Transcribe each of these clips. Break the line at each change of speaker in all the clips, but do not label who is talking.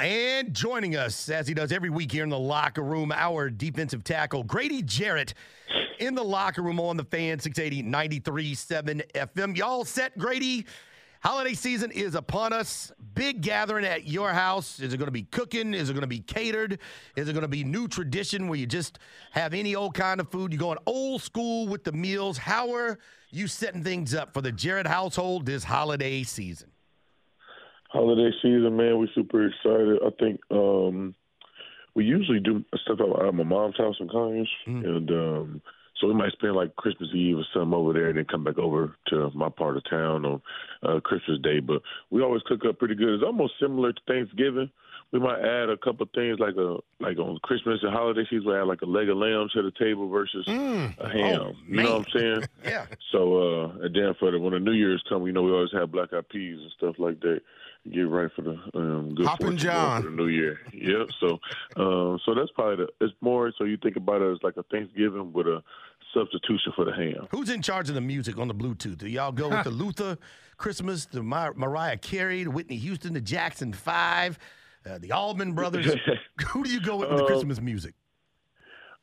And joining us, as he does every week here in the locker room, our defensive tackle, Grady Jarrett, in the locker room on the fan, 680 93.7 FM. Y'all set, Grady? Holiday season is upon us. Big gathering at your house. Is it going to be cooking? Is it going to be catered? Is it going to be new tradition where you just have any old kind of food? You're going old school with the meals. How are you setting things up for the Jarrett household this holiday season?
Holiday season, man, we're super excited. I think um, we usually do stuff out at my mom's house in Conyers, mm. and um, – so we might spend like Christmas Eve or something over there, and then come back over to my part of town on uh, Christmas Day. But we always cook up pretty good. It's almost similar to Thanksgiving. We might add a couple of things like a like on Christmas and holiday season. We add like a leg of lamb to the table versus mm. a ham. Oh, you know what I'm saying?
yeah.
So uh, and then for the, when the New Year's come, you know we always have black eyed peas and stuff like that get right for the um, good
Hoppin' John
for the New Year. Yep. So, um, so that's probably the. It's more so you think about it as like a Thanksgiving with a substitution for the ham.
Who's in charge of the music on the Bluetooth? Do y'all go with the Luther Christmas, the Mar- Mariah Carey, the Whitney Houston, the Jackson Five, uh, the Allman Brothers? Who do you go with with the um, Christmas music?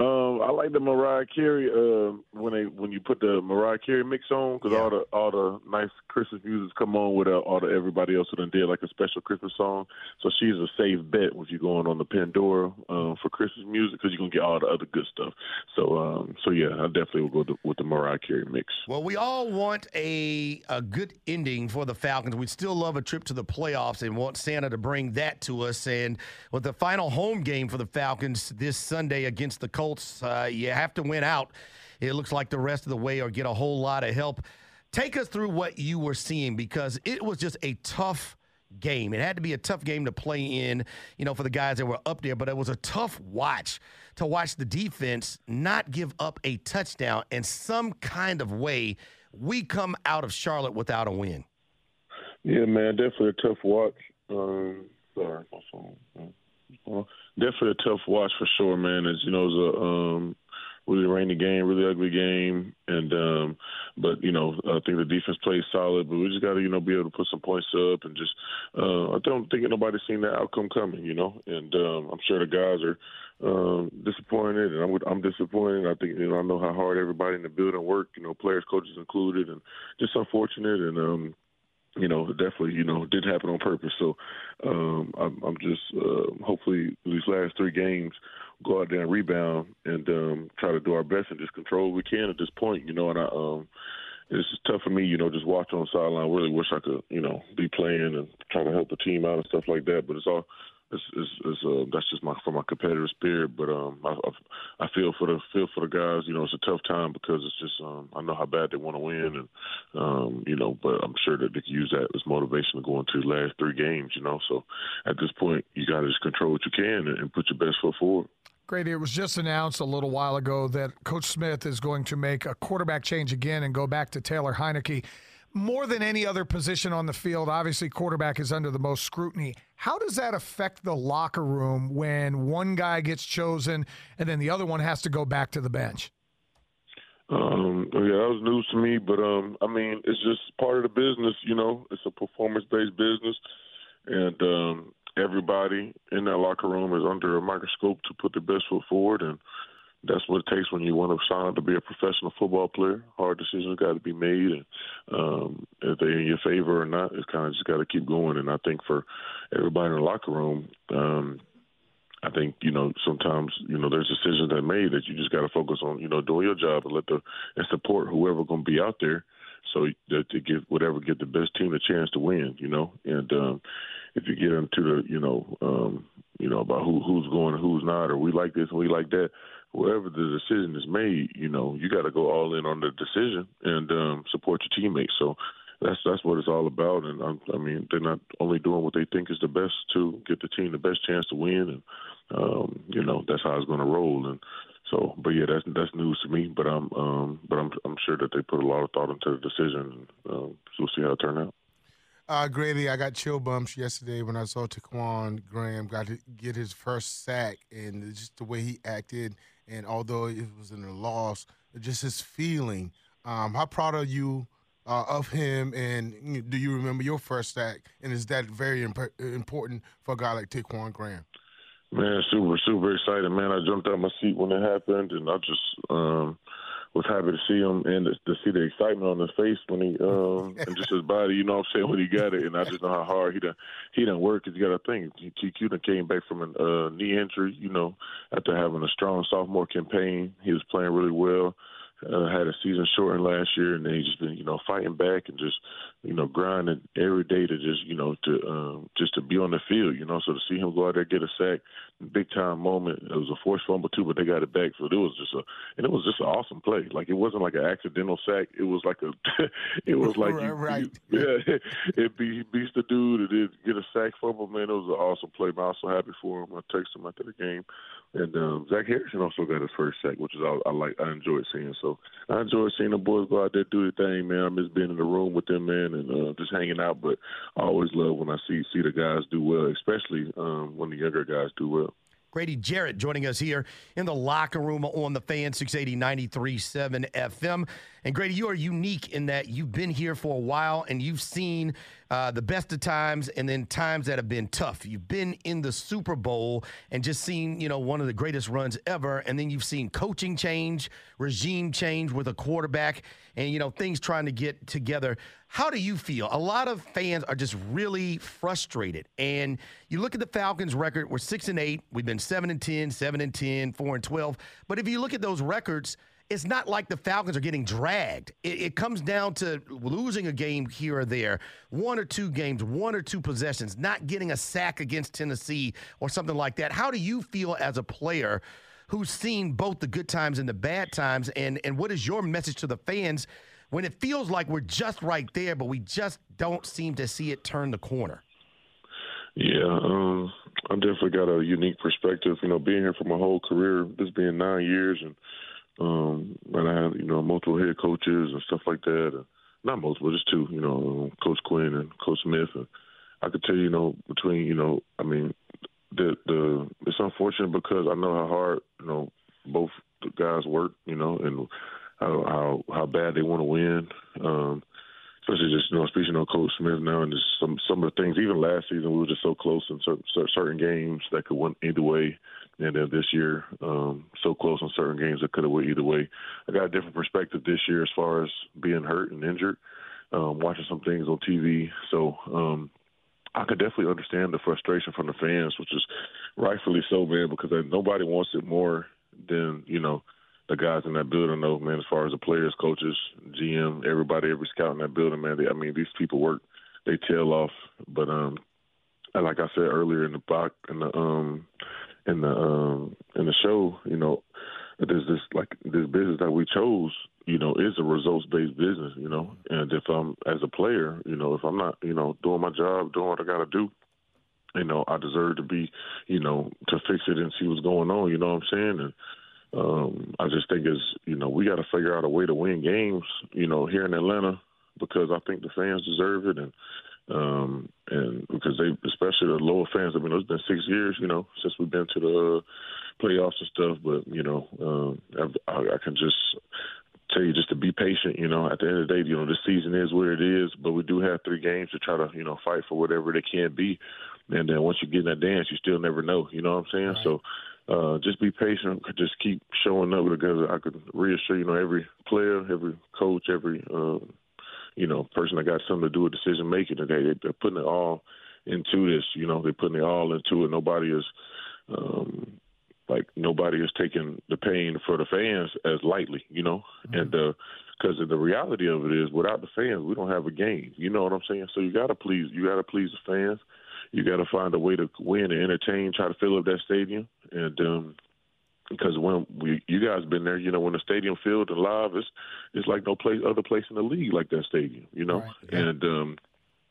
Um, I like the Mariah Carey uh, when they when you put the Mariah Carey mix on because yeah. all the all the nice Christmas music come on with uh, all the everybody else who done did like a special Christmas song. So she's a safe bet if you're going on the Pandora um, for Christmas music because you're gonna get all the other good stuff. So um, so yeah, I definitely will go to, with the Mariah Carey mix.
Well, we all want a a good ending for the Falcons. We'd still love a trip to the playoffs and want Santa to bring that to us. And with the final home game for the Falcons this Sunday against the Colts. Colts, uh, you have to win out. It looks like the rest of the way or get a whole lot of help. Take us through what you were seeing because it was just a tough game. It had to be a tough game to play in, you know, for the guys that were up there, but it was a tough watch to watch the defense not give up a touchdown in some kind of way. We come out of Charlotte without a win.
Yeah, man, definitely a tough watch. Um, sorry, my phone. Well, definitely a tough watch for sure, man. As you know, it was a um, really rainy game, really ugly game, and um, but you know, I think the defense played solid, but we just got to you know be able to put some points up and just uh, I don't think nobody's seen that outcome coming, you know, and um, I'm sure the guys are um, disappointed, and I'm I'm disappointed. I think you know I know how hard everybody in the building worked, you know, players, coaches included, and just unfortunate and. um you know, definitely, you know, did happen on purpose. So um, I'm, I'm just uh, hopefully these last three games go out there and rebound and um, try to do our best and just control what we can at this point. You know, and I um, it's just tough for me, you know, just watching on the sideline. Really wish I could, you know, be playing and trying to help the team out and stuff like that. But it's all it's, it's, it's uh, that's just my for my competitive spirit. But um, I, I feel for the feel for the guys. You know, it's a tough time because it's just um, I know how bad they want to win, and um, you know, but I'm sure that they can use that as motivation to go into the last three games. You know, so at this point, you got to just control what you can and, and put your best foot forward.
Grady, it was just announced a little while ago that Coach Smith is going to make a quarterback change again and go back to Taylor Heinicke more than any other position on the field, obviously quarterback is under the most scrutiny. How does that affect the locker room when one guy gets chosen and then the other one has to go back to the bench?
Um, yeah, that was news to me, but um, I mean, it's just part of the business. You know, it's a performance-based business, and um, everybody in that locker room is under a microscope to put their best foot forward. And that's what it takes when you want to sign to be a professional football player. Hard decisions got to be made, and um, if they're in your favor or not, it's kind of just got to keep going. And I think for everybody in the locker room, um, I think you know sometimes you know there's decisions that made that you just got to focus on you know doing your job and let the and support whoever going to be out there, so that to give whatever get the best team a chance to win. You know, and um, if you get into the you know um, you know about who who's going and who's not, or we like this and we like that wherever the decision is made, you know, you got to go all in on the decision and um, support your teammates. So that's that's what it's all about. And I, I mean, they're not only doing what they think is the best to get the team the best chance to win, and um, you know that's how it's going to roll. And so, but yeah, that's that's news to me. But I'm um, but I'm I'm sure that they put a lot of thought into the decision. Um, so we'll see how it turns out.
Uh, Grady, I got chill bumps yesterday when I saw Ta'Quon Graham got to get his first sack, and just the way he acted, and although it was in a loss, just his feeling. Um, how proud are you uh, of him, and do you remember your first sack? And is that very imp- important for a guy like Ta'Quon Graham?
Man, super, super excited, man. I jumped out my seat when it happened, and I just um, was happy to see him and to, to see the excitement on his face when he um, and just his body. You know what I'm saying when he got it, and I just know how hard he done he done work. He's got to think TQ done came back from a uh, knee injury. You know, after having a strong sophomore campaign, he was playing really well uh, had a season shortened last year, and he's just been you know fighting back and just you know grinding every day to just you know to um, just to be on the field. You know, so to see him go out there get a sack, big time moment. It was a forced fumble too, but they got it back. So it was just a and it was just an awesome play. Like it wasn't like an accidental sack. It was like a it was like
right,
you,
right.
You, yeah, it be he beats the dude and did get a sack fumble. Man, it was an awesome play. Man, I was so happy for him. I texted him after the game. And um, Zach Harrison also got his first sack, which is I, I like. I enjoyed seeing. So I enjoyed seeing the boys go out there do their thing, man. I miss being in the room with them, man, and uh, just hanging out. But I always love when I see see the guys do well, especially um, when the younger guys do well.
Grady Jarrett joining us here in the locker room on the fan 680 93.7 FM. And Grady, you are unique in that you've been here for a while and you've seen uh, the best of times and then times that have been tough. You've been in the Super Bowl and just seen, you know, one of the greatest runs ever. And then you've seen coaching change, regime change with a quarterback, and, you know, things trying to get together. How do you feel? A lot of fans are just really frustrated. And you look at the Falcons record, we're 6 and 8, we've been 7 and 10, 7 and 10, 4 and 12. But if you look at those records, it's not like the Falcons are getting dragged. It, it, comes down to losing a game here or there, one or two games, one or two possessions, not getting a sack against Tennessee or something like that. How do you feel as a player who's seen both the good times and the bad times? And, and what is your message to the fans when it feels like we're just right there, but we just don't seem to see it turn the corner?
Yeah, um, I definitely got a unique perspective. You know, being here for my whole career, this being nine years, and um, and I had, you know, multiple head coaches and stuff like that. And not multiple, just two, you know, Coach Quinn and Coach Smith. And I could tell you, know, between, you know, I mean, the the it's unfortunate because I know how hard, you know, both the guys work, you know, and how how, how bad they want to win. Um, especially just you know speaking on Coach Smith now and just some some of the things. Even last season, we were just so close in certain, certain games that could win either way. And then this year, um, so close in certain games that could have went either way. I got a different perspective this year as far as being hurt and injured, um, watching some things on TV. So um, I could definitely understand the frustration from the fans, which is rightfully so, man, because nobody wants it more than you know the guys in that building know, man, as far as the players, coaches, GM, everybody, every scout in that building, man. They, I mean, these people work they tail off. But um like I said earlier in the box in the um in the um in the show, you know, there's this like this business that we chose, you know, is a results based business, you know. And if I'm as a player, you know, if I'm not, you know, doing my job, doing what I gotta do, you know, I deserve to be, you know, to fix it and see what's going on, you know what I'm saying? And um, I just think is you know we got to figure out a way to win games, you know, here in Atlanta because I think the fans deserve it and um, and because they especially the lower fans. I mean, it's been six years, you know, since we've been to the playoffs and stuff. But you know, um, I, I can just tell you just to be patient. You know, at the end of the day, you know, this season is where it is, but we do have three games to try to you know fight for whatever they can be. And then once you get in that dance, you still never know. You know what I'm saying? Right. So uh, just be patient. Just keep showing up because I could reassure you know every player, every coach, every um, you know person that got something to do with decision making today. They're putting it all into this. You know, they're putting it all into it. Nobody is um, like nobody is taking the pain for the fans as lightly. You know, mm-hmm. and because uh, the reality of it is, without the fans, we don't have a game. You know what I'm saying? So you got to please. You got to please the fans you got to find a way to win and entertain, try to fill up that stadium, and um, because when we you guys been there, you know, when the stadium filled and live, it's it's like no place other place in the league like that stadium, you know, right, yeah. and um,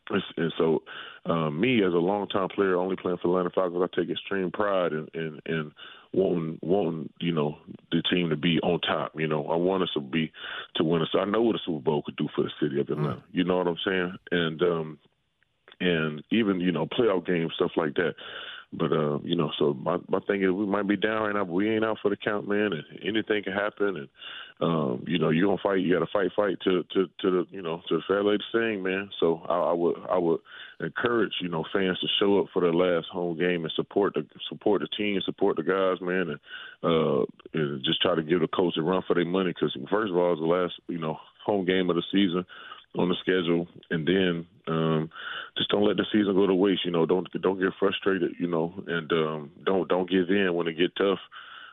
and so um, me as a longtime player, only playing for the Atlanta Falcons, I take extreme pride in in, in wanting wanting you know the team to be on top. You know, I want us to be to win. So I know what a Super Bowl could do for the city of Atlanta. Mm. You know what I'm saying? And um, and even you know playoff games, stuff like that. But uh, you know, so my my thing is we might be down right now, but we ain't out for the count, man. And anything can happen. And um, you know, you're gonna fight. You got to fight, fight to to to the you know to the fair lady sing, man. So I, I would I would encourage you know fans to show up for their last home game and support the support the team, support the guys, man, and uh, and just try to give the coach a run for their money. Because first of all, it's the last you know home game of the season on the schedule, and then um, just don't let the season go to waste. You know, don't don't get frustrated. You know, and um, don't don't give in when it get tough.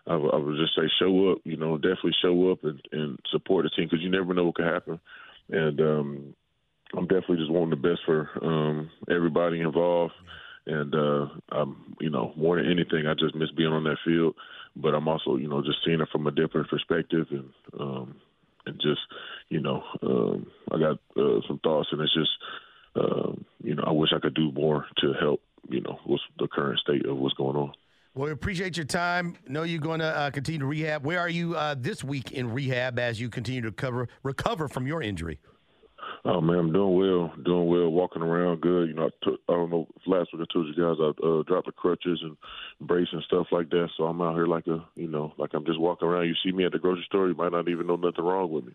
I, I would just say show up. You know, definitely show up and, and support the team because you never know what could happen. And um, I'm definitely just wanting the best for um, everybody involved. And uh, I'm, you know, more than anything, I just miss being on that field. But I'm also, you know, just seeing it from a different perspective and um, and just you know um, I got uh, some thoughts, and it's just um, you know I wish I could do more to help you know what's the current state of what's going on.
Well, we appreciate your time. Know you're going to uh, continue to rehab. Where are you uh, this week in rehab as you continue to cover, recover from your injury?
Oh man, I'm doing well, doing well, walking around good. You know, I, took, I don't know. If last week I told you guys I uh, dropped the crutches and brace and stuff like that. So I'm out here like a, you know, like I'm just walking around. You see me at the grocery store, you might not even know nothing wrong with me.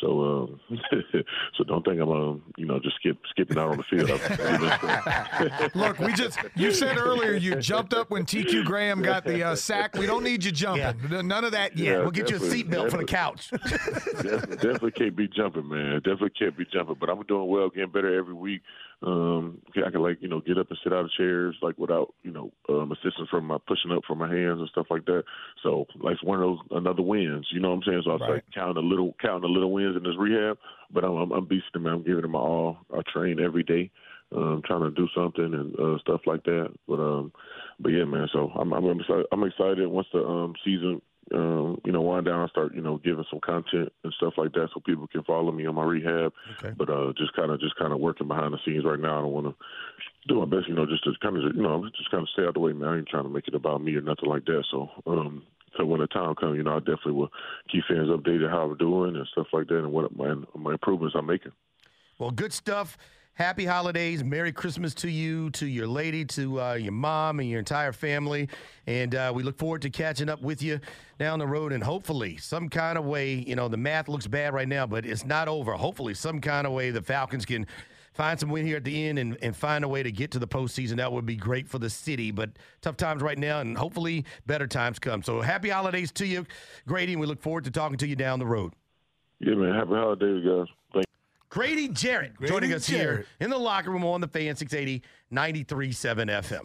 So, um, so don't think I'm, um, you know, just skip skipping out on the
field. Look, we just you said earlier you jumped up when TQ Graham got the uh, sack. We don't need you jumping. Yeah. None of that yet.
Yeah, we'll get you a seatbelt for the couch.
definitely, definitely can't be jumping, man. Definitely can't be jumping but I'm doing well, getting better every week. Um, I can like you know get up and sit out of chairs like without you know um, assistance from my pushing up from my hands and stuff like that. So like one of those another wins, you know what I'm saying? So I was right. like counting a little counting a little wins in this rehab, but I'm I'm, I'm beasting man. I'm giving it my all. I train every day. Um, trying to do something and uh, stuff like that, but um, but yeah, man. So I'm I'm excited. I'm excited once the um season um, you know, wind down and start, you know, giving some content and stuff like that so people can follow me on my rehab. Okay. But uh, just kind of, just kind of working behind the scenes right now. I don't want to do my best, you know, just to kind of, you know, just kind of stay out the way, man. I ain't trying to make it about me or nothing like that. So, um, so when the time comes, you know, I definitely will keep fans updated how I'm doing and stuff like that and what my my improvements I'm making.
Well, good stuff. Happy holidays. Merry Christmas to you, to your lady, to uh, your mom, and your entire family. And uh, we look forward to catching up with you down the road. And hopefully, some kind of way, you know, the math looks bad right now, but it's not over. Hopefully, some kind of way the Falcons can find some win here at the end and, and find a way to get to the postseason. That would be great for the city. But tough times right now, and hopefully, better times come. So happy holidays to you, Grady, and we look forward to talking to you down the road.
Yeah, man. Happy holidays, guys.
Grady Jarrett Grady joining us Jarrett. here in the locker room on the fan 680 93.7 FM.